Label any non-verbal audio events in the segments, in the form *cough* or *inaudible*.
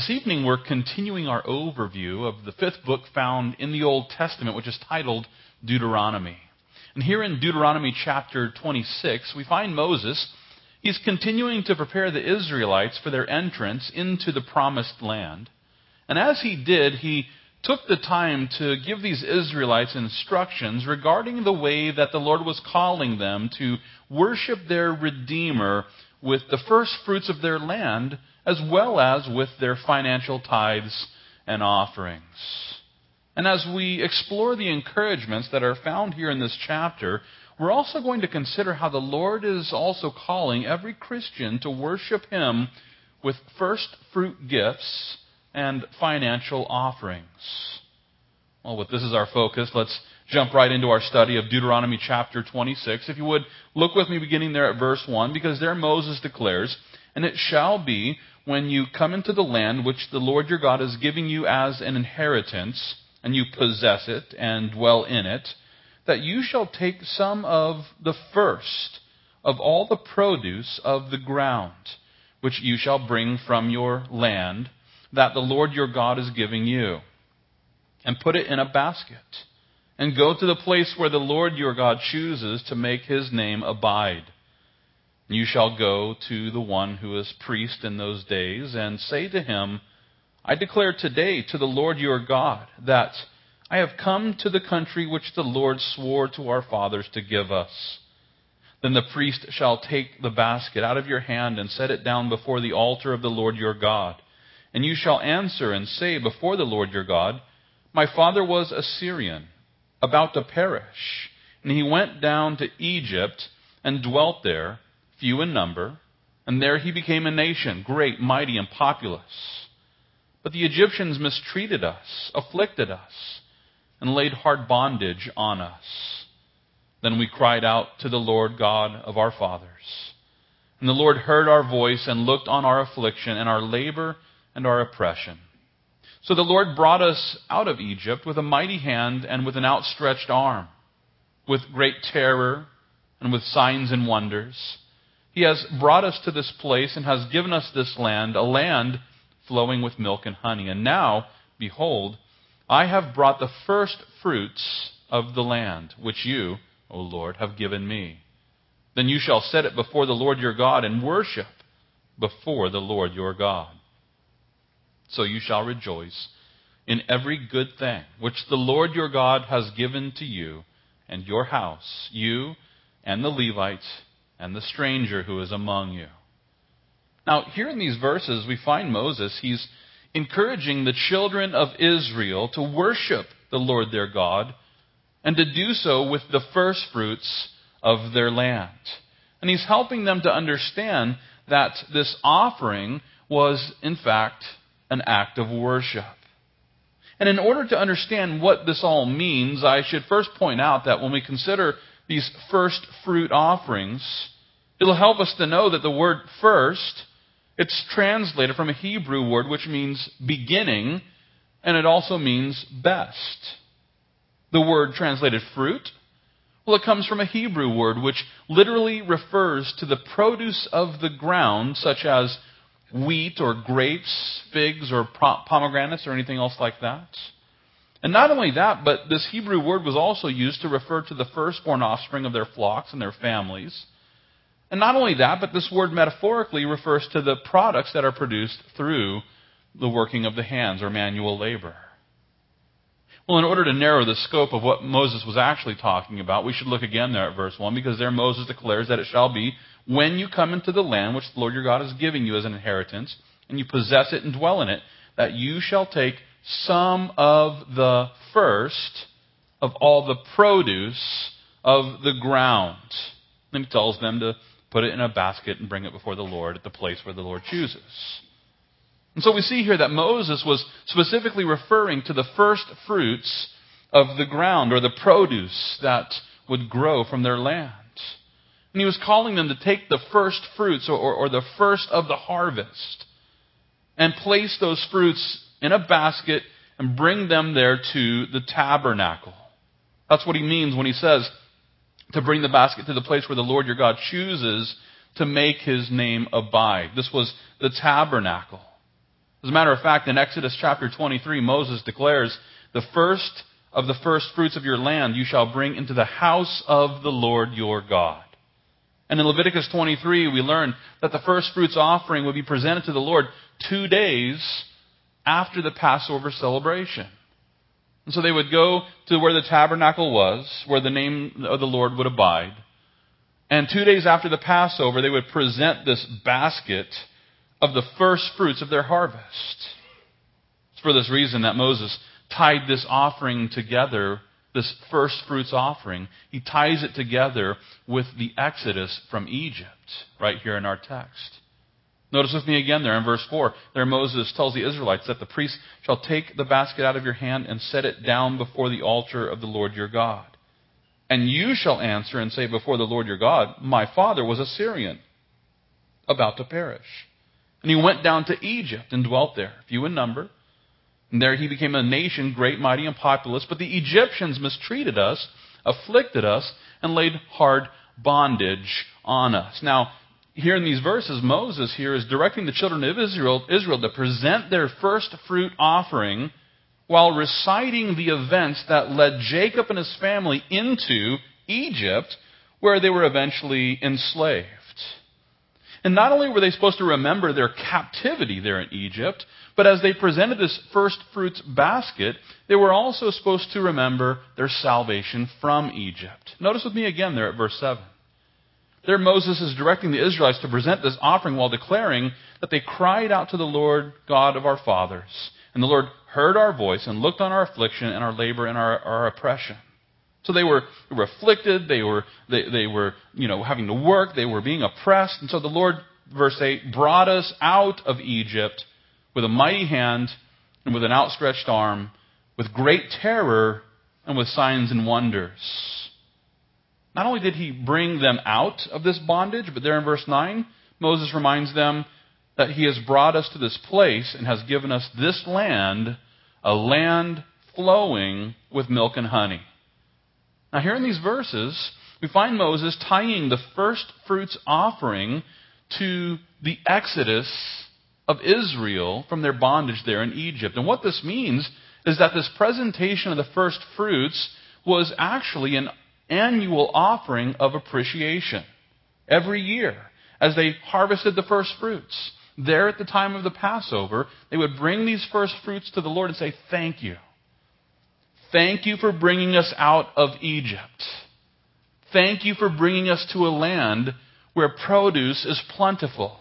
This evening, we're continuing our overview of the fifth book found in the Old Testament, which is titled Deuteronomy. And here in Deuteronomy chapter 26, we find Moses. He's continuing to prepare the Israelites for their entrance into the promised land. And as he did, he took the time to give these Israelites instructions regarding the way that the Lord was calling them to worship their Redeemer with the first fruits of their land as well as with their financial tithes and offerings. And as we explore the encouragements that are found here in this chapter, we're also going to consider how the Lord is also calling every Christian to worship Him with first fruit gifts and financial offerings. Well, with this as our focus, let's jump right into our study of Deuteronomy chapter 26. If you would, look with me beginning there at verse 1, because there Moses declares, And it shall be when you come into the land which the Lord your God is giving you as an inheritance, and you possess it and dwell in it, that you shall take some of the first of all the produce of the ground, which you shall bring from your land, that the Lord your God is giving you, and put it in a basket, and go to the place where the Lord your God chooses to make his name abide you shall go to the one who is priest in those days and say to him, I declare today to the Lord your God that I have come to the country which the Lord swore to our fathers to give us. Then the priest shall take the basket out of your hand and set it down before the altar of the Lord your God. And you shall answer and say before the Lord your God, My father was a Syrian, about to perish, and he went down to Egypt and dwelt there few in number, and there he became a nation, great, mighty, and populous. But the Egyptians mistreated us, afflicted us, and laid hard bondage on us. Then we cried out to the Lord God of our fathers. And the Lord heard our voice and looked on our affliction and our labor and our oppression. So the Lord brought us out of Egypt with a mighty hand and with an outstretched arm, with great terror and with signs and wonders. He has brought us to this place and has given us this land, a land flowing with milk and honey. And now, behold, I have brought the first fruits of the land, which you, O Lord, have given me. Then you shall set it before the Lord your God and worship before the Lord your God. So you shall rejoice in every good thing which the Lord your God has given to you and your house, you and the Levites and the stranger who is among you. Now, here in these verses, we find Moses, he's encouraging the children of Israel to worship the Lord their God and to do so with the first fruits of their land. And he's helping them to understand that this offering was, in fact, an act of worship. And in order to understand what this all means, I should first point out that when we consider these first fruit offerings, it'll help us to know that the word first, it's translated from a Hebrew word which means beginning, and it also means best. The word translated fruit, well, it comes from a Hebrew word which literally refers to the produce of the ground, such as wheat or grapes, figs or pomegranates or anything else like that. And not only that, but this Hebrew word was also used to refer to the firstborn offspring of their flocks and their families. And not only that, but this word metaphorically refers to the products that are produced through the working of the hands or manual labor. Well, in order to narrow the scope of what Moses was actually talking about, we should look again there at verse 1 because there Moses declares that it shall be when you come into the land which the Lord your God is giving you as an inheritance, and you possess it and dwell in it, that you shall take some of the first of all the produce of the ground. And he tells them to put it in a basket and bring it before the Lord at the place where the Lord chooses. And so we see here that Moses was specifically referring to the first fruits of the ground or the produce that would grow from their land. And he was calling them to take the first fruits or, or, or the first of the harvest and place those fruits in a basket and bring them there to the tabernacle. That's what he means when he says to bring the basket to the place where the Lord your God chooses to make his name abide. This was the tabernacle. As a matter of fact, in Exodus chapter 23, Moses declares, The first of the first fruits of your land you shall bring into the house of the Lord your God. And in Leviticus 23, we learn that the first fruits offering would be presented to the Lord two days after the Passover celebration. And so they would go to where the tabernacle was, where the name of the Lord would abide. And two days after the Passover, they would present this basket of the first fruits of their harvest. It's for this reason that Moses tied this offering together, this first fruits offering. He ties it together with the exodus from Egypt, right here in our text. Notice with me again there in verse 4. There Moses tells the Israelites that the priest shall take the basket out of your hand and set it down before the altar of the Lord your God. And you shall answer and say before the Lord your God, My father was a Syrian, about to perish. And he went down to Egypt and dwelt there, few in number. And there he became a nation, great, mighty, and populous. But the Egyptians mistreated us, afflicted us, and laid hard bondage on us. Now, here in these verses, Moses here is directing the children of Israel, Israel to present their first fruit offering while reciting the events that led Jacob and his family into Egypt, where they were eventually enslaved. And not only were they supposed to remember their captivity there in Egypt, but as they presented this first fruits basket, they were also supposed to remember their salvation from Egypt. Notice with me again there at verse 7. There, Moses is directing the Israelites to present this offering while declaring that they cried out to the Lord God of our fathers. And the Lord heard our voice and looked on our affliction and our labor and our, our oppression. So they were, they were afflicted, they were, they, they were, you know, having to work, they were being oppressed. And so the Lord, verse 8, brought us out of Egypt with a mighty hand and with an outstretched arm, with great terror and with signs and wonders. Not only did he bring them out of this bondage, but there in verse 9, Moses reminds them that he has brought us to this place and has given us this land, a land flowing with milk and honey. Now, here in these verses, we find Moses tying the first fruits offering to the exodus of Israel from their bondage there in Egypt. And what this means is that this presentation of the first fruits was actually an annual offering of appreciation every year as they harvested the first fruits. There at the time of the Passover, they would bring these first fruits to the Lord and say, Thank you. Thank you for bringing us out of Egypt. Thank you for bringing us to a land where produce is plentiful.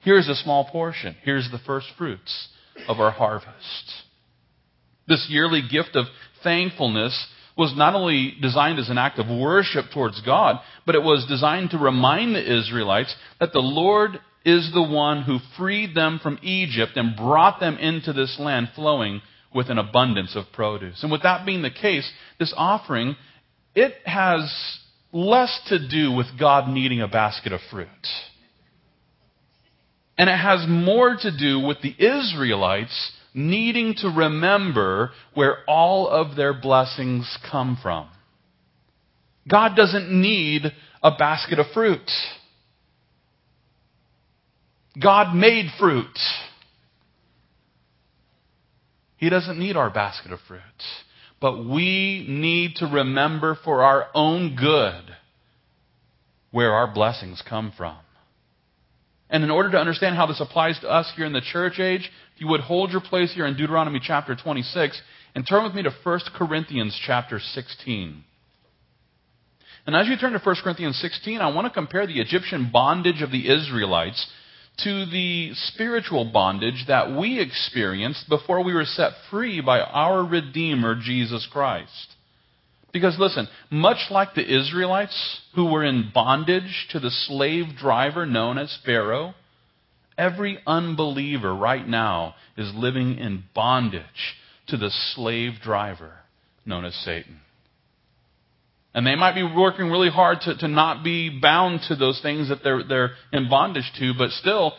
Here's a small portion. Here's the first fruits of our harvest. This yearly gift of thankfulness was not only designed as an act of worship towards God, but it was designed to remind the Israelites that the Lord is the one who freed them from Egypt and brought them into this land flowing with an abundance of produce. And with that being the case, this offering, it has less to do with God needing a basket of fruit. And it has more to do with the Israelites needing to remember where all of their blessings come from. God doesn't need a basket of fruit. God made fruit. He doesn't need our basket of fruit. But we need to remember for our own good where our blessings come from. And in order to understand how this applies to us here in the church age, you would hold your place here in Deuteronomy chapter 26 and turn with me to 1 Corinthians chapter 16. And as you turn to 1 Corinthians 16, I want to compare the Egyptian bondage of the Israelites to the spiritual bondage that we experienced before we were set free by our Redeemer, Jesus Christ. Because listen, much like the Israelites who were in bondage to the slave driver known as Pharaoh, every unbeliever right now is living in bondage to the slave driver known as Satan. And they might be working really hard to, to not be bound to those things that they're, they're in bondage to, but still,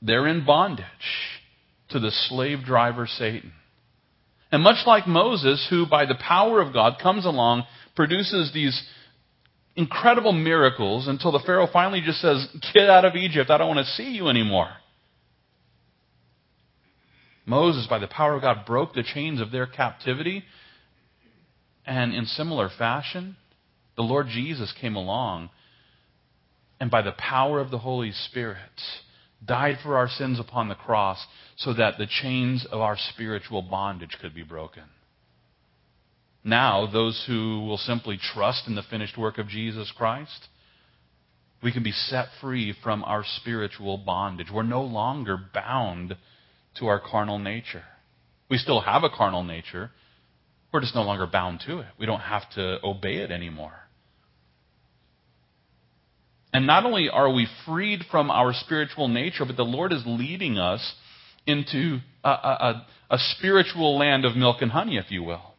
they're in bondage to the slave driver Satan. And much like Moses, who by the power of God comes along, produces these incredible miracles until the Pharaoh finally just says, Get out of Egypt. I don't want to see you anymore. Moses, by the power of God, broke the chains of their captivity. And in similar fashion, the Lord Jesus came along and by the power of the Holy Spirit died for our sins upon the cross so that the chains of our spiritual bondage could be broken. Now, those who will simply trust in the finished work of Jesus Christ, we can be set free from our spiritual bondage. We're no longer bound to our carnal nature. We still have a carnal nature. We're just no longer bound to it. We don't have to obey it anymore. And not only are we freed from our spiritual nature, but the Lord is leading us into a, a, a, spiritual land of milk and honey, if you will.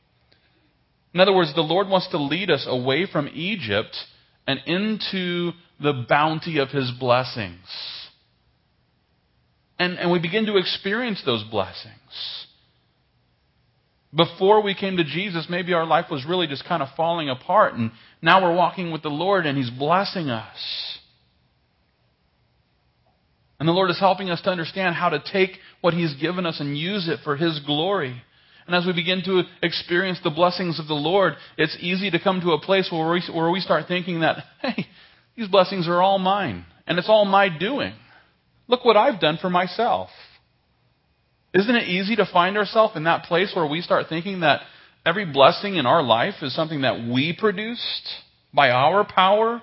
In other words, the Lord wants to lead us away from Egypt and into the bounty of his blessings. And, and we begin to experience those blessings. Before we came to Jesus, maybe our life was really just kind of falling apart, and now we're walking with the Lord and He's blessing us. And the Lord is helping us to understand how to take what He's given us and use it for His glory. And as we begin to experience the blessings of the Lord, it's easy to come to a place where we, where we start thinking that, hey, these blessings are all mine, and it's all my doing. Look what I've done for myself. Isn't it easy to find ourselves in that place where we start thinking that every blessing in our life is something that we produced by our power?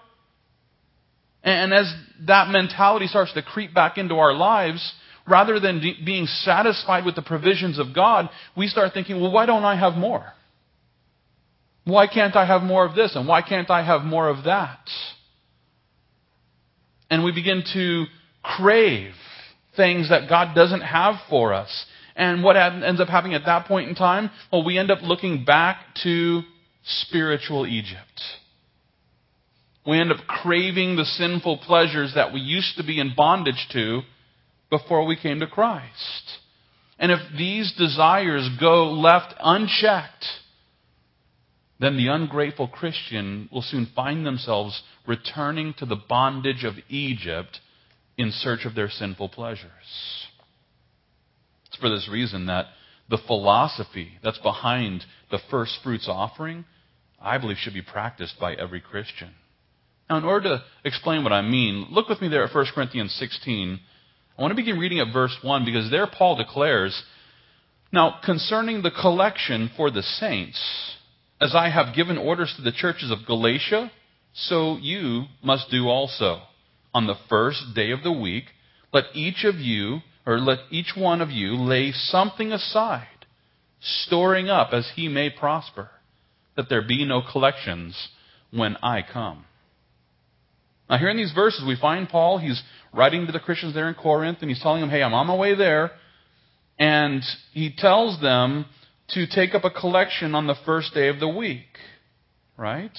And as that mentality starts to creep back into our lives, rather than being satisfied with the provisions of God, we start thinking, well, why don't I have more? Why can't I have more of this? And why can't I have more of that? And we begin to crave things that God doesn't have for us. And what ends up happening at that point in time? Well, we end up looking back to spiritual Egypt. We end up craving the sinful pleasures that we used to be in bondage to before we came to Christ. And if these desires go left unchecked, then the ungrateful Christian will soon find themselves returning to the bondage of Egypt in search of their sinful pleasures. It's for this reason that the philosophy that's behind the first fruits offering, I believe, should be practiced by every Christian. Now, in order to explain what I mean, look with me there at 1 Corinthians 16. I want to begin reading at verse 1 because there Paul declares, Now, concerning the collection for the saints, as I have given orders to the churches of Galatia, so you must do also on the first day of the week, let each of you, or let each one of you, lay something aside, storing up as he may prosper, that there be no collections when I come. Now, here in these verses, we find Paul, he's writing to the Christians there in Corinth, and he's telling them, hey, I'm on my way there. And he tells them to take up a collection on the first day of the week. Right?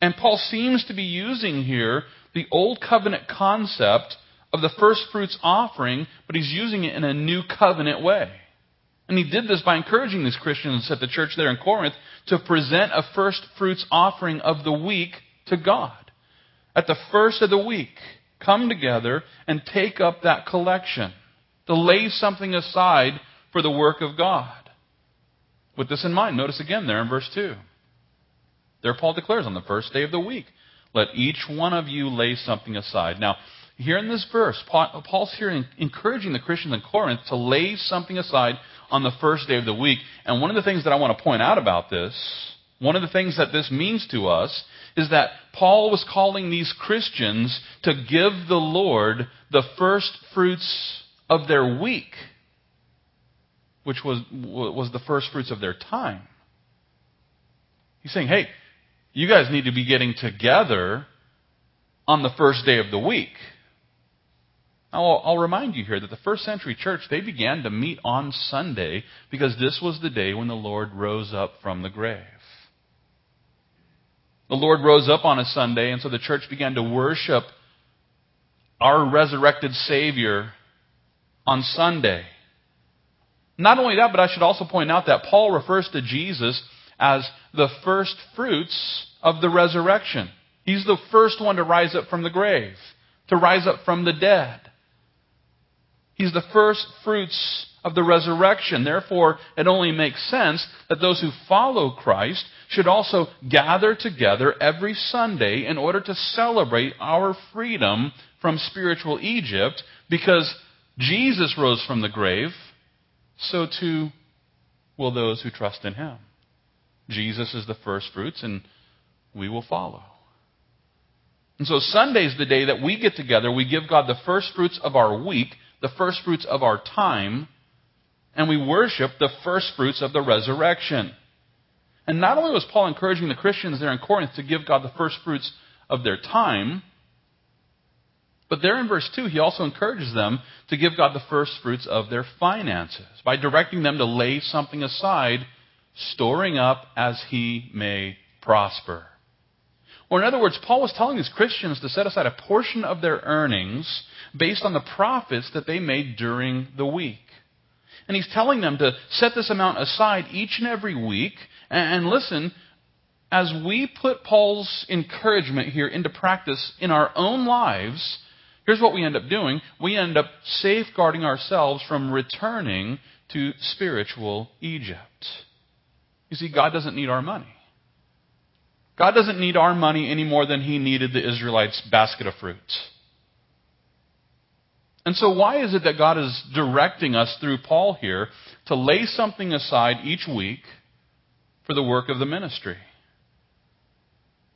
And Paul seems to be using here the old covenant concept of the first fruits offering, but he's using it in a new covenant way. And he did this by encouraging these Christians at the church there in Corinth to present a first fruits offering of the week to God. At the first of the week, come together and take up that collection, to lay something aside for the work of God. With this in mind, notice again there in verse 2. There Paul declares on the first day of the week, let each one of you lay something aside. Now, here in this verse, Paul's here encouraging the Christians in Corinth to lay something aside on the first day of the week. And one of the things that I want to point out about this, one of the things that this means to us, is that Paul was calling these Christians to give the Lord the first fruits of their week, which was, was the first fruits of their time. He's saying, hey, you guys need to be getting together on the first day of the week. I'll, I'll remind you here that the first century church, they began to meet on Sunday because this was the day when the Lord rose up from the grave. The Lord rose up on a Sunday, and so the church began to worship our resurrected Savior on Sunday. Not only that, but I should also point out that Paul refers to Jesus as the first fruits of the resurrection. He's the first one to rise up from the grave, to rise up from the dead. He's the first fruits of the resurrection. Therefore, it only makes sense that those who follow Christ should also gather together every Sunday in order to celebrate our freedom from spiritual Egypt because Jesus rose from the grave, so too will those who trust in him. Jesus is the first fruits, and we will follow. And so Sunday is the day that we get together, we give God the first fruits of our week, the first fruits of our time, and we worship the first fruits of the resurrection. And not only was Paul encouraging the Christians there in Corinth to give God the first fruits of their time, but there in verse 2, he also encourages them to give God the first fruits of their finances by directing them to lay something aside, storing up as he may prosper. Or, in other words, Paul was telling these Christians to set aside a portion of their earnings based on the profits that they made during the week. And he's telling them to set this amount aside each and every week. And, listen, as we put Paul's encouragement here into practice in our own lives, here's what we end up doing we end up safeguarding ourselves from returning to spiritual Egypt. You see, God doesn't need our money. God doesn't need our money any more than he needed the Israelites' basket of fruit. And so, why is it that God is directing us through Paul here to lay something aside each week for the work of the ministry?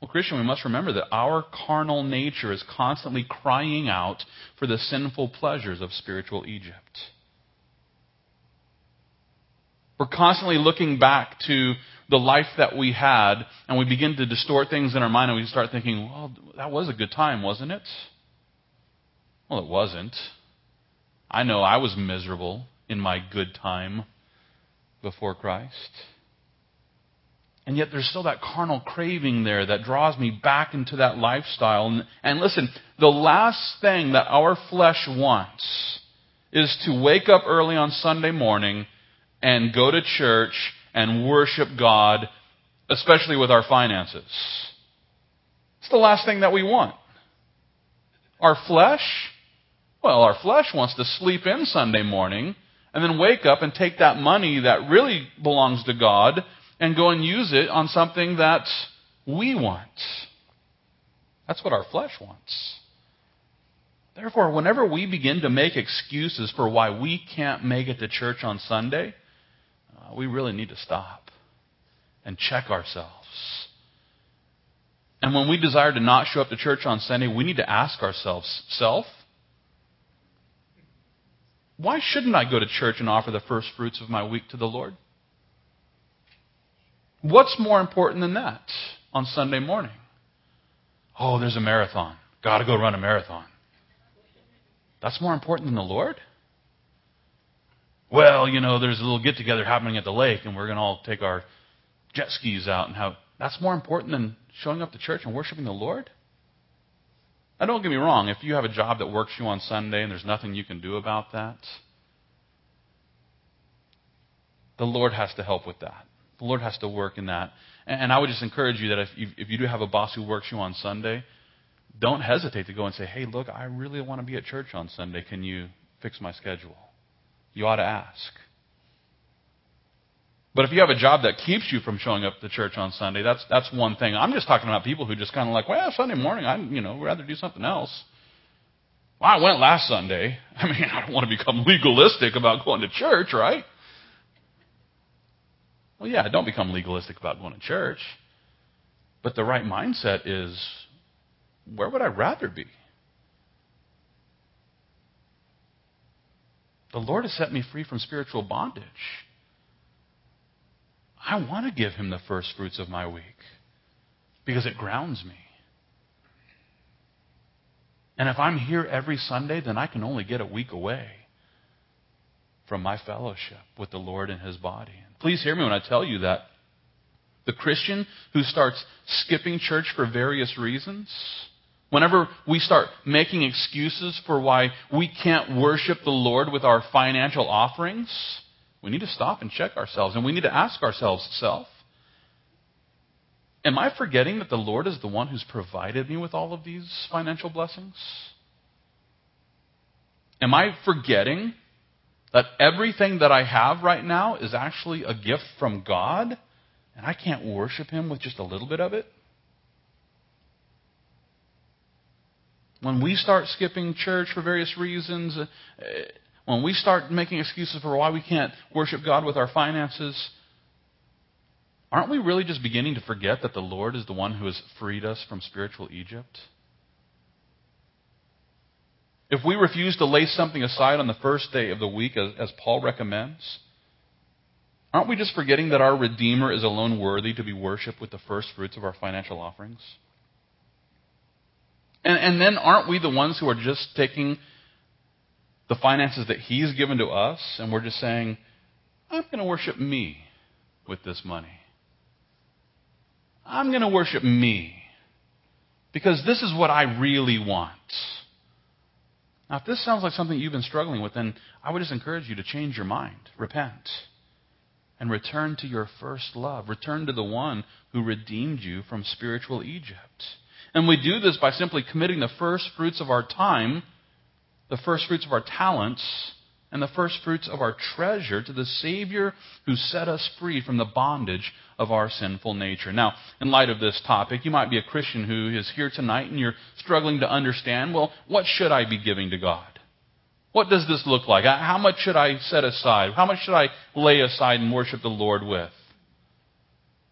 Well, Christian, we must remember that our carnal nature is constantly crying out for the sinful pleasures of spiritual Egypt. We're constantly looking back to the life that we had, and we begin to distort things in our mind, and we start thinking, well, that was a good time, wasn't it? Well, it wasn't. I know I was miserable in my good time before Christ. And yet there's still that carnal craving there that draws me back into that lifestyle. And, and, listen, the last thing that our flesh wants is to wake up early on Sunday morning and go to church and worship God, especially with our finances. It's the last thing that we want. Our flesh well, our flesh wants to sleep in Sunday morning and then wake up and take that money that really belongs to God and go and use it on something that we want. That's what our flesh wants. Therefore, whenever we begin to make excuses for why we can't make it to church on Sunday, uh, we really need to stop and check ourselves. And when we desire to not show up to church on Sunday, we need to ask ourselves, self, why shouldn't I go to church and offer the first fruits of my week to the Lord? What's more important than that on Sunday morning? Oh, there's a marathon. Got to go run a marathon. That's more important than the Lord? Well, you know, there's a little get together happening at the lake and we're going to all take our jet skis out and have. That's more important than showing up to church and worshiping the Lord? Now, don't get me wrong. If you have a job that works you on Sunday and there's nothing you can do about that, the Lord has to help with that. The Lord has to work in that. And I would just encourage you that if you, if you do have a boss who works you on Sunday, don't hesitate to go and say, hey, look, I really want to be at church on Sunday. Can you fix my schedule? You ought to ask. But if you have a job that keeps you from showing up to church on Sunday, that's that's one thing. I'm just talking about people who just kind of like, well, Sunday morning, I you know rather do something else. Well, I went last Sunday. *laughs* I mean, I don't want to become legalistic about going to church, right? Well, yeah, don't become legalistic about going to church. But the right mindset is, where would I rather be? The Lord has set me free from spiritual bondage. I want to give him the first fruits of my week because it grounds me. And if I'm here every Sunday, then I can only get a week away from my fellowship with the Lord and his body. Please hear me when I tell you that the Christian who starts skipping church for various reasons, whenever we start making excuses for why we can't worship the Lord with our financial offerings, we need to stop and check ourselves, and we need to ask ourselves, self, am I forgetting that the Lord is the one who's provided me with all of these financial blessings? Am I forgetting that everything that I have right now is actually a gift from God and I can't worship Him with just a little bit of it? When we start skipping church for various reasons, uh, when we start making excuses for why we can't worship God with our finances, aren't we really just beginning to forget that the Lord is the one who has freed us from spiritual Egypt? If we refuse to lay something aside on the first day of the week, as, as Paul recommends, aren't we just forgetting that our Redeemer is alone worthy to be worshiped with the first fruits of our financial offerings? And, and then aren't we the ones who are just taking the finances that He's given to us and we're just saying, I'm going to worship me with this money? I'm going to worship me because this is what I really want. Now, if this sounds like something you've been struggling with, then I would just encourage you to change your mind, repent, and return to your first love. Return to the one who redeemed you from spiritual Egypt. And we do this by simply committing the first fruits of our time, the first fruits of our talents, and the first fruits of our treasure to the Savior who set us free from the bondage of our sinful nature. Now, in light of this topic, you might be a Christian who is here tonight and you're struggling to understand, well, what should I be giving to God? What does this look like? How much should I set aside? How much should I lay aside and worship the Lord with?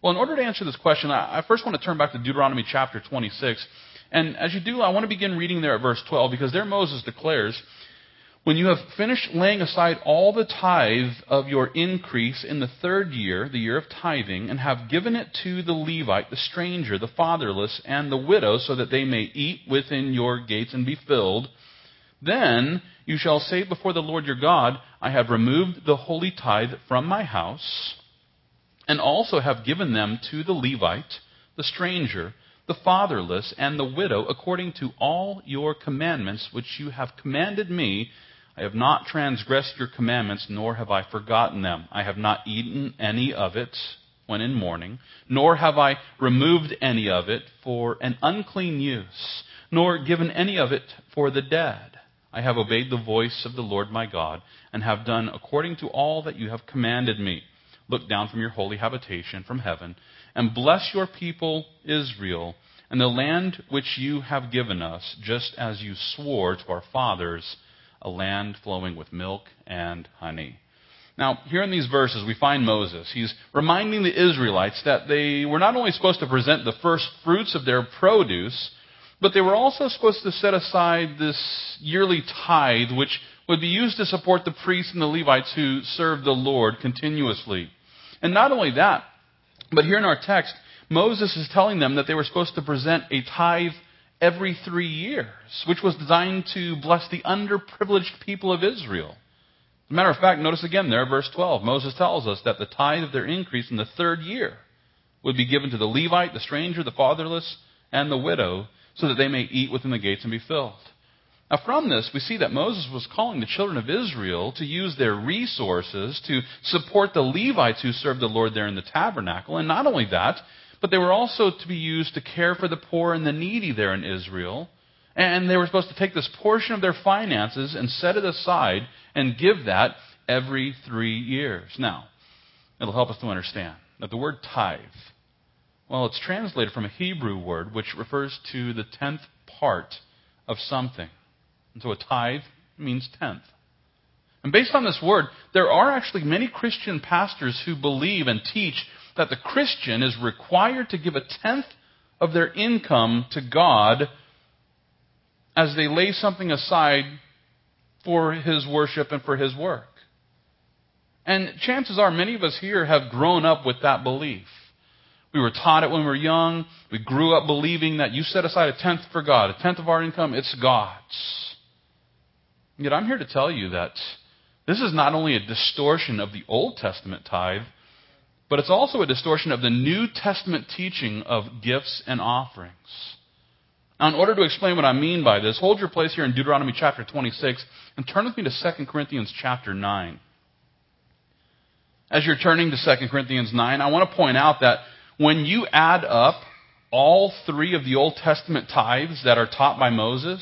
Well, in order to answer this question, I first want to turn back to Deuteronomy chapter 26. And as you do, I want to begin reading there at verse 12 because there Moses declares, When you have finished laying aside all the tithe of your increase in the third year, the year of tithing, and have given it to the Levite, the stranger, the fatherless, and the widow, so that they may eat within your gates and be filled, then you shall say before the Lord your God, I have removed the holy tithe from my house and also have given them to the Levite, the stranger, the fatherless, and the widow, according to all your commandments which you have commanded me. I have not transgressed your commandments, nor have I forgotten them. I have not eaten any of it when in mourning, nor have I removed any of it for an unclean use, nor given any of it for the dead. I have obeyed the voice of the Lord my God, and have done according to all that you have commanded me look down from your holy habitation from heaven and bless your people Israel and the land which you have given us, just as you swore to our fathers, a land flowing with milk and honey. Now, here in these verses, we find Moses. He's reminding the Israelites that they were not only supposed to present the first fruits of their produce, but they were also supposed to set aside this yearly tithe, which would be used to support the priests and the Levites who served the Lord continuously. And not only that, but here in our text, Moses is telling them that they were supposed to present a tithe every three years, which was designed to bless the underprivileged people of Israel. As a matter of fact, notice again there, verse 12. Moses tells us that the tithe of their increase in the third year would be given to the Levite, the stranger, the fatherless, and the widow, so that they may eat within the gates and be filled. Now, from this, we see that Moses was calling the children of Israel to use their resources to support the Levites who served the Lord there in the tabernacle. And not only that, but they were also to be used to care for the poor and the needy there in Israel. And they were supposed to take this portion of their finances and set it aside and give that every three years. Now, it'll help us to understand that the word tithe, well, it's translated from a Hebrew word which refers to the tenth part of something. And so a tithe means tenth. And based on this word, there are actually many Christian pastors who believe and teach that the Christian is required to give a tenth of their income to God as they lay something aside for His worship and for His work. And chances are many of us here have grown up with that belief. We were taught it when we were young. We grew up believing that you set aside a tenth for God, a tenth of our income, it's God's. Yet I'm here to tell you that this is not only a distortion of the Old Testament tithe, but it's also a distortion of the New Testament teaching of gifts and offerings. Now, in order to explain what I mean by this, hold your place here in Deuteronomy chapter 26 and turn with me to 2 Corinthians chapter 9. As you're turning to 2 Corinthians 9, I want to point out that when you add up all three of the Old Testament tithes that are taught by Moses,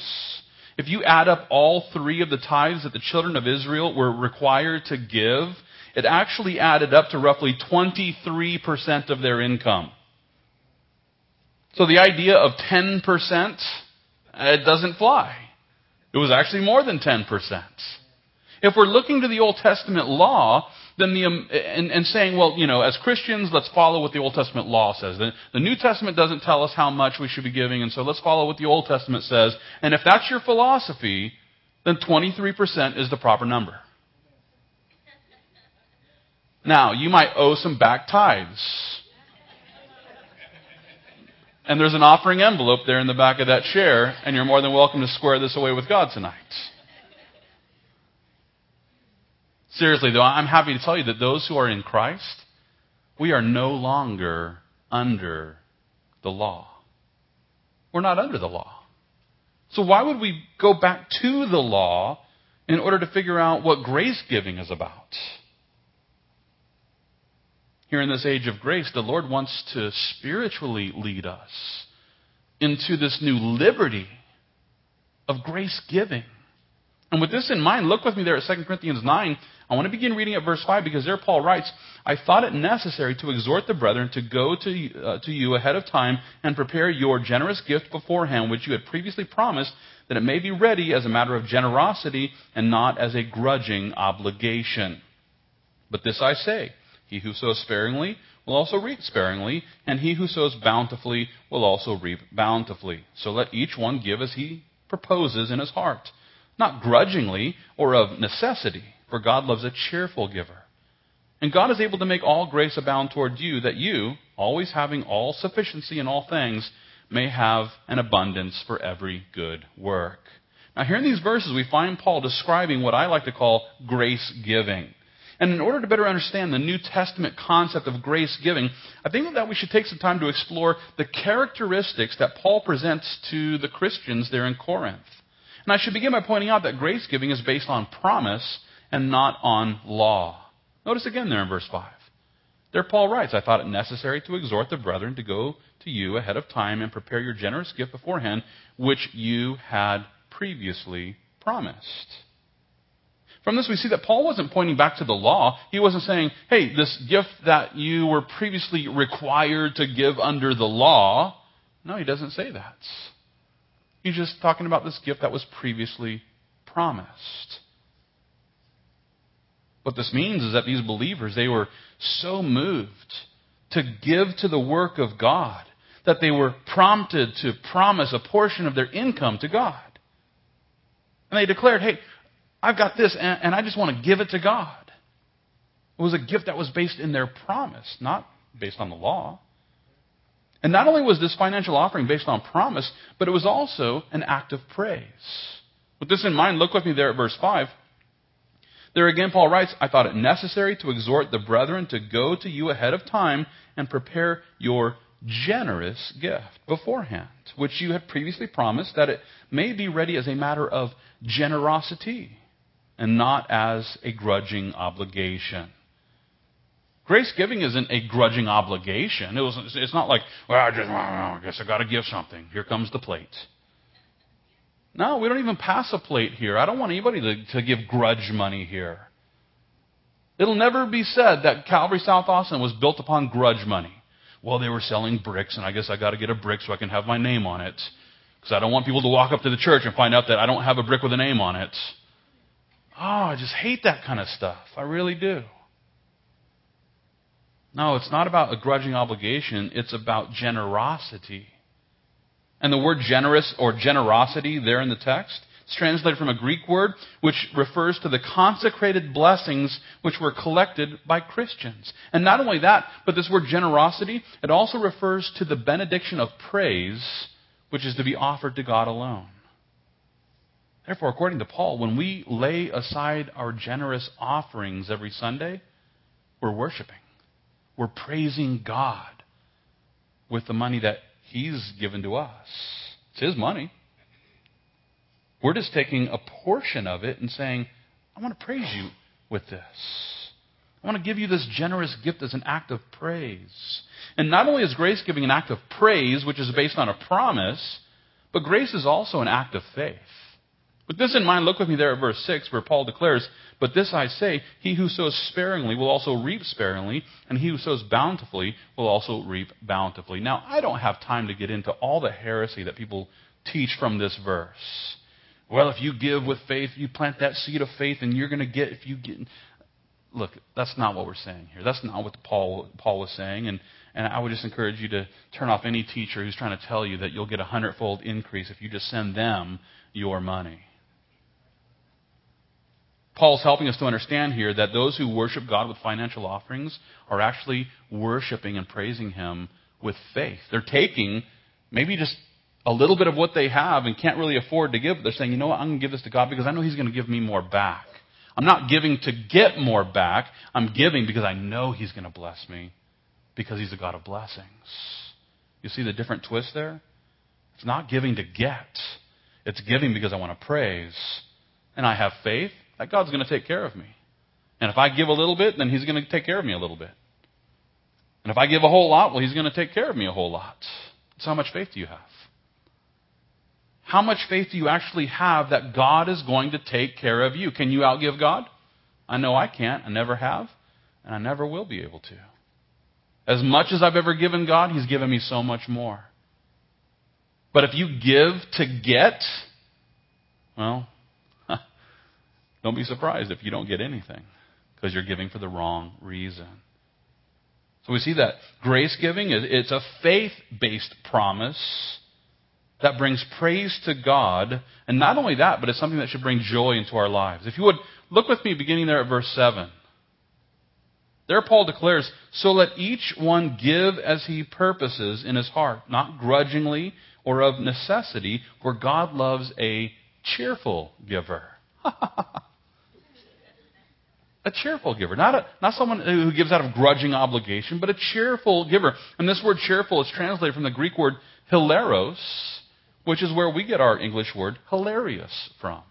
if you add up all three of the tithes that the children of Israel were required to give, it actually added up to roughly 23% of their income. So the idea of 10%, it doesn't fly. It was actually more than 10%. If we're looking to the Old Testament law, then the, um, and, and, saying, well, you know, as Christians, let's follow what the Old Testament law says. The, the New Testament doesn't tell us how much we should be giving, and so let's follow what the Old Testament says. And if that's your philosophy, then 23% is the proper number. Now, you might owe some back tithes. And there's an offering envelope there in the back of that chair, and you're more than welcome to square this away with God tonight. Seriously, though, I'm happy to tell you that those who are in Christ, we are no longer under the law. We're not under the law. So why would we go back to the law in order to figure out what grace giving is about? Here in this age of grace, the Lord wants to spiritually lead us into this new liberty of grace giving. And with this in mind, look with me there at 2 Corinthians 9. I want to begin reading at verse 5 because there Paul writes, I thought it necessary to exhort the brethren to go to, uh, to you ahead of time and prepare your generous gift beforehand, which you had previously promised, that it may be ready as a matter of generosity and not as a grudging obligation. But this I say, he who sows sparingly will also reap sparingly, and he who sows bountifully will also reap bountifully. So let each one give as he proposes in his heart, not grudgingly or of necessity for God loves a cheerful giver. And God is able to make all grace abound toward you, that you, always having all sufficiency in all things, may have an abundance for every good work. Now, here in these verses, we find Paul describing what I like to call grace giving. And in order to better understand the New Testament concept of grace giving, I think that we should take some time to explore the characteristics that Paul presents to the Christians there in Corinth. And I should begin by pointing out that grace giving is based on promise and not on law. Notice again there in verse 5. There Paul writes, I thought it necessary to exhort the brethren to go to you ahead of time and prepare your generous gift beforehand, which you had previously promised. From this, we see that Paul wasn't pointing back to the law. He wasn't saying, hey, this gift that you were previously required to give under the law. No, he doesn't say that. He's just talking about this gift that was previously promised. What this means is that these believers, they were so moved to give to the work of God that they were prompted to promise a portion of their income to God. And they declared, hey, I've got this and, and I just want to give it to God. It was a gift that was based in their promise, not based on the law. And not only was this financial offering based on promise, but it was also an act of praise. With this in mind, look with me there at verse 5. There again, Paul writes, I thought it necessary to exhort the brethren to go to you ahead of time and prepare your generous gift beforehand, which you had previously promised, that it may be ready as a matter of generosity and not as a grudging obligation. Grace giving isn't a grudging obligation. It was, it's not like, well, I just, I guess I got to give something. Here comes the plate. No, we don't even pass a plate here. I don't want anybody to, to give grudge money here. It'll never be said that Calvary South Austin was built upon grudge money. Well, they were selling bricks, and I guess I got to get a brick so I can have my name on it. Because I don't want people to walk up to the church and find out that I don't have a brick with a name on it. Oh, I just hate that kind of stuff. I really do. No, it's not about a grudging obligation. It's about generosity. And the word generous or generosity there in the text is translated from a Greek word which refers to the consecrated blessings which were collected by Christians. And not only that, but this word generosity, it also refers to the benediction of praise which is to be offered to God alone. Therefore, according to Paul, when we lay aside our generous offerings every Sunday, we're worshiping. We're praising God with the money that He's given to us. It's His money. We're just taking a portion of it and saying, I want to praise you with this. I want to give you this generous gift as an act of praise. And not only is grace giving an act of praise, which is based on a promise, but grace is also an act of faith. With this in mind, look with me there at verse 6 where Paul declares, But this I say, he who sows sparingly will also reap sparingly, and he who sows bountifully will also reap bountifully. Now, I don't have time to get into all the heresy that people teach from this verse. Well, if you give with faith, you plant that seed of faith, and you're going to get, if you get. Look, that's not what we're saying here. That's not what Paul, Paul was saying. And, and I would just encourage you to turn off any teacher who's trying to tell you that you'll get a hundredfold increase if you just send them your money. Paul's helping us to understand here that those who worship God with financial offerings are actually worshiping and praising Him with faith. They're taking maybe just a little bit of what they have and can't really afford to give. They're saying, you know what, I'm going to give this to God because I know He's going to give me more back. I'm not giving to get more back. I'm giving because I know He's going to bless me because He's a God of blessings. You see the different twist there? It's not giving to get. It's giving because I want to praise. And I have faith that God's going to take care of me. And if I give a little bit, then He's going to take care of me a little bit. And if I give a whole lot, well, He's going to take care of me a whole lot. So how much faith do you have? How much faith do you actually have that God is going to take care of you? Can you outgive God? I know I can't. I never have. And I never will be able to. As much as I've ever given God, He's given me so much more. But if you give to get, well, don't be surprised if you don't get anything because you're giving for the wrong reason. So we see that grace giving, it's a faith based promise that brings praise to God. And not only that, but it's something that should bring joy into our lives. If you would, look with me beginning there at verse 7. There, Paul declares, So let each one give as he purposes in his heart, not grudgingly or of necessity, for God loves a cheerful giver. *laughs* a cheerful giver. Not, a, not someone who gives out of grudging obligation, but a cheerful giver. And this word cheerful is translated from the Greek word hilaros, which is where we get our English word hilarious from.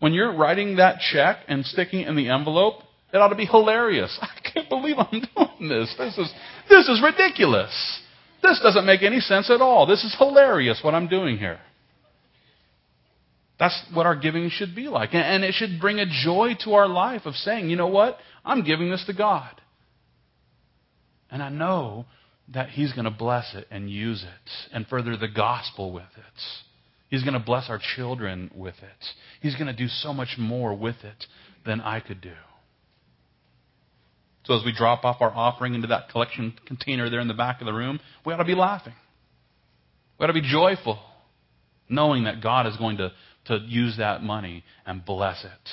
When you're writing that check and sticking it in the envelope, it ought to be hilarious. *laughs* I can't believe I'm doing this. This is, this is ridiculous. This doesn't make any sense at all. This is hilarious what I'm doing here. That's what our giving should be like. And it should bring a joy to our life of saying, you know what? I'm giving this to God. And I know that He's going to bless it and use it and further the gospel with it. He's going to bless our children with it. He's going to do so much more with it than I could do. So as we drop off our offering into that collection container there in the back of the room, we ought to be laughing. We ought to be joyful, knowing that God is going to to use that money and bless it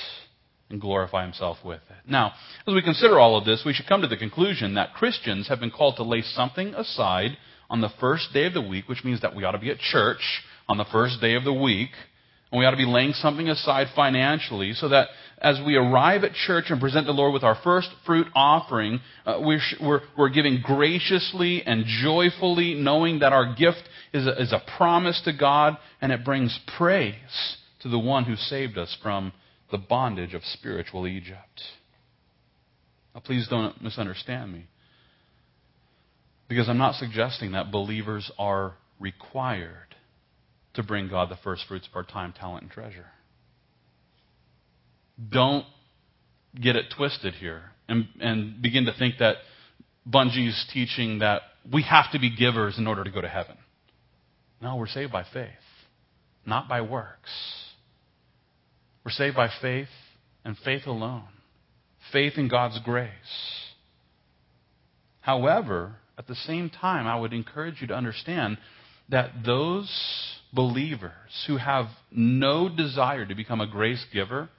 and glorify himself with it. Now, as we consider all of this, we should come to the conclusion that Christians have been called to lay something aside on the first day of the week, which means that we ought to be at church on the first day of the week, and we ought to be laying something aside financially so that as we arrive at church and present the Lord with our first fruit offering, uh, we're, we're, we're, giving graciously and joyfully, knowing that our gift is a, is a promise to God and it brings praise to the one who saved us from the bondage of spiritual Egypt. Now, please don't misunderstand me. Because I'm not suggesting that believers are required to bring God the first fruits of our time, talent, and treasure. Don't get it twisted here and, and begin to think that Bunjee's teaching that we have to be givers in order to go to heaven. No, we're saved by faith, not by works. We're saved by faith and faith alone. Faith in God's grace. However, at the same time, I would encourage you to understand that those believers who have no desire to become a grace giver,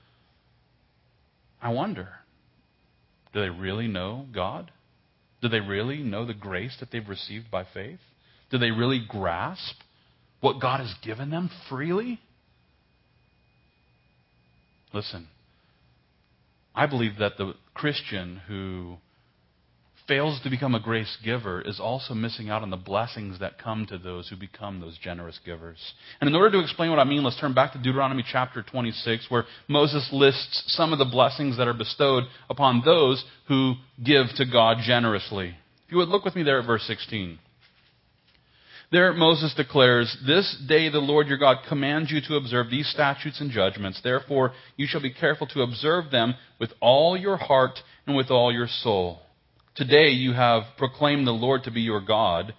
I wonder, do they really know God? Do they really know the grace that they've received by faith? Do they really grasp what God has given them freely? Listen, I believe that the Christian who fails to become a grace giver is also missing out on the blessings that come to those who become those generous givers. And in order to explain what I mean, let's turn back to Deuteronomy chapter 26, where Moses lists some of the blessings that are bestowed upon those who give to God generously. If you would look with me there at verse 16. There, Moses declares, This day the Lord your God commands you to observe these statutes and judgments. Therefore, you shall be careful to observe them with all your heart and with all your soul. Today you have proclaimed the Lord to be your God,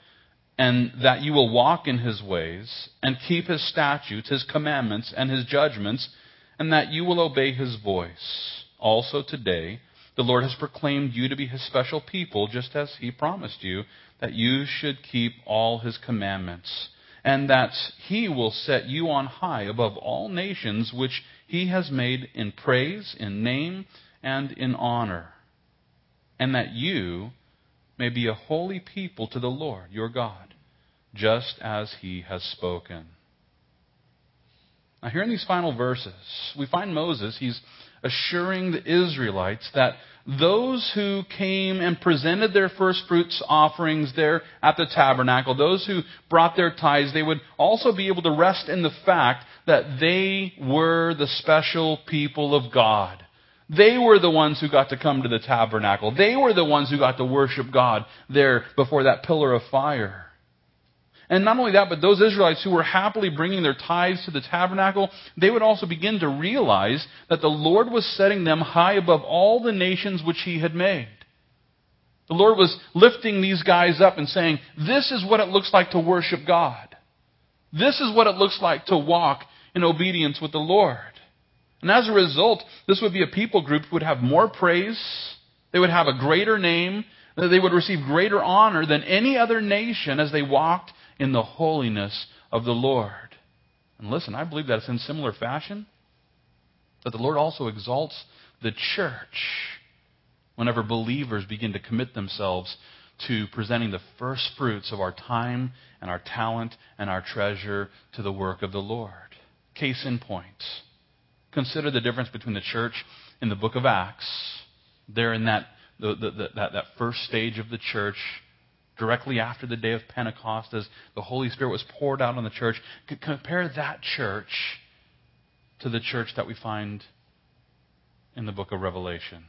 and that you will walk in his ways, and keep his statutes, his commandments, and his judgments, and that you will obey his voice. Also today, the Lord has proclaimed you to be his special people, just as he promised you that you should keep all his commandments, and that he will set you on high above all nations which he has made in praise, in name, and in honor, and that you may be a holy people to the Lord your God, just as he has spoken. Now, here in these final verses, we find Moses, he's assuring the Israelites that those who came and presented their first fruits offerings there at the tabernacle, those who brought their tithes, they would also be able to rest in the fact that they were the special people of God. They were the ones who got to come to the tabernacle. They were the ones who got to worship God there before that pillar of fire. And not only that, but those Israelites who were happily bringing their tithes to the tabernacle, they would also begin to realize that the Lord was setting them high above all the nations which He had made. The Lord was lifting these guys up and saying, This is what it looks like to worship God. This is what it looks like to walk in obedience with the Lord. And as a result, this would be a people group who would have more praise, they would have a greater name, they would receive greater honor than any other nation as they walked in the holiness of the Lord. And listen, I believe that it's in similar fashion that the Lord also exalts the church whenever believers begin to commit themselves to presenting the first fruits of our time and our talent and our treasure to the work of the Lord. Case in point. Consider the difference between the church in the book of Acts. There in that, the, the, the, that, that first stage of the church, directly after the day of Pentecost as the Holy Spirit was poured out on the church. Compare that church to the church that we find in the book of Revelation.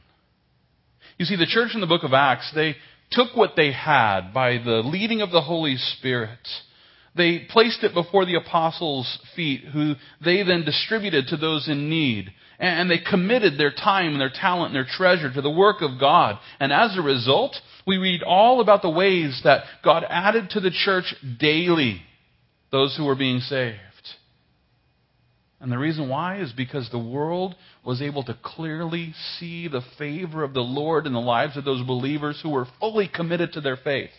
You see, the church in the book of Acts, they took what they had by the leading of the Holy Spirit. They placed it before the apostles' feet, who they then distributed to those in need. And they committed their time and their talent and their treasure to the work of God. And as a result, we read all about the ways that God added to the church daily those who were being saved. And the reason why is because the world was able to clearly see the favor of the Lord in the lives of those believers who were fully committed to their faith.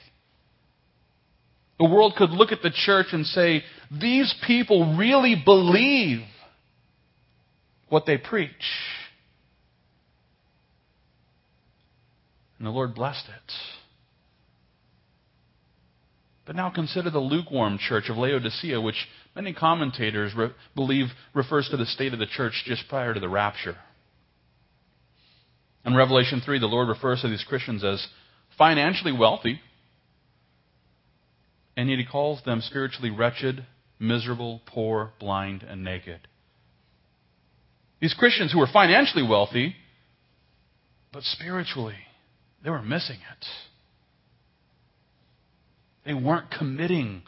The world could look at the church and say, these people really believe what they preach. And the Lord blessed it. But now consider the lukewarm church of Laodicea, which many commentators re- believe refers to the state of the church just prior to the rapture. In Revelation 3, the Lord refers to these Christians as financially wealthy, and yet he calls them spiritually wretched, miserable, poor, blind, and naked. These Christians who were financially wealthy, but spiritually they were missing it. They weren't committing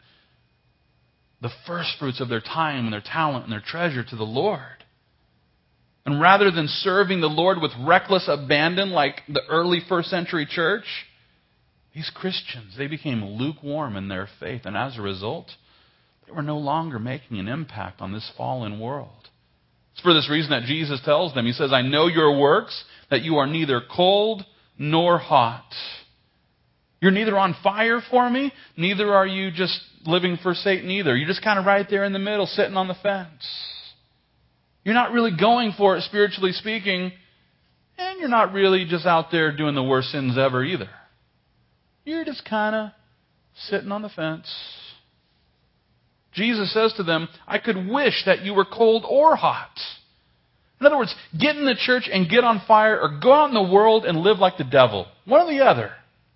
the first fruits of their time and their talent and their treasure to the Lord. And rather than serving the Lord with reckless abandon like the early first century church, these Christians, they became lukewarm in their faith. And as a result, they were no longer making an impact on this fallen world. It's for this reason that Jesus tells them, He says, I know your works, that you are neither cold nor hot. You're neither on fire for me, neither are you just living for Satan either. You're just kind of right there in the middle, sitting on the fence. You're not really going for it, spiritually speaking, and you're not really just out there doing the worst sins ever either. You're just kind of sitting on the fence. Jesus says to them, I could wish that you were cold or hot. In other words, get in the church and get on fire, or go out in the world and live like the devil. One or the other.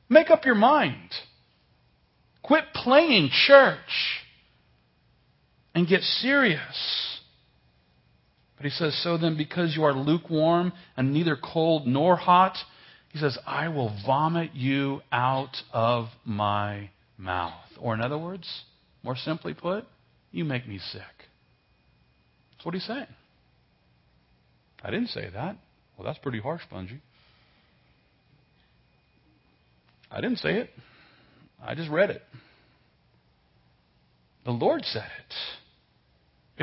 Make up your mind. Quit playing church and get serious. But he says, So then, because you are lukewarm and neither cold nor hot, he says, I will vomit you out of my mouth. Or, in other words, More simply put, you make me sick. That's what he's saying. I didn't say that. Well, that's pretty harsh, Bunjee. I didn't say it. I just read it. The Lord said it.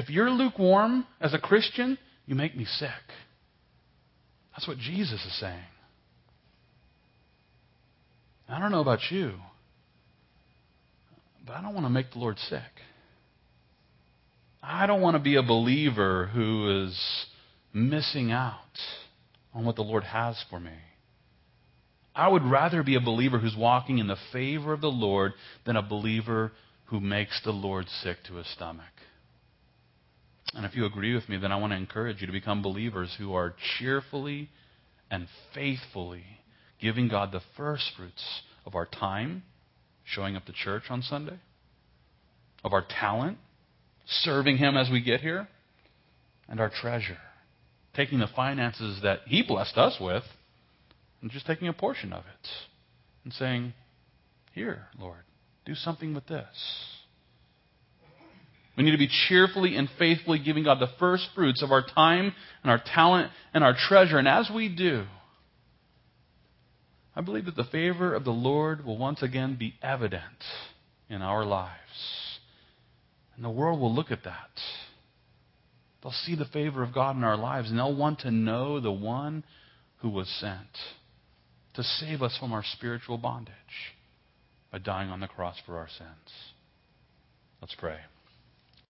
If you're lukewarm as a Christian, you make me sick. That's what Jesus is saying. I don't know about you, but I don't want to make the Lord sick. I don't want to be a believer who is missing out on what the Lord has for me. I would rather be a believer who's walking in the favor of the Lord than a believer who makes the Lord sick to his stomach. And if you agree with me, then I want to encourage you to become believers who are cheerfully and faithfully giving God the first fruits of our time, showing up to church on Sunday, of our talent, serving Him as we get here, and our treasure. Taking the finances that He blessed us with and just taking a portion of it and saying, Here, Lord, do something with this. We need to be cheerfully and faithfully giving God the first fruits of our time and our talent and our treasure. And as we do, I believe that the favor of the Lord will once again be evident in our lives. And the world will look at that. They'll see the favor of God in our lives, and they'll want to know the one who was sent to save us from our spiritual bondage by dying on the cross for our sins. Let's pray.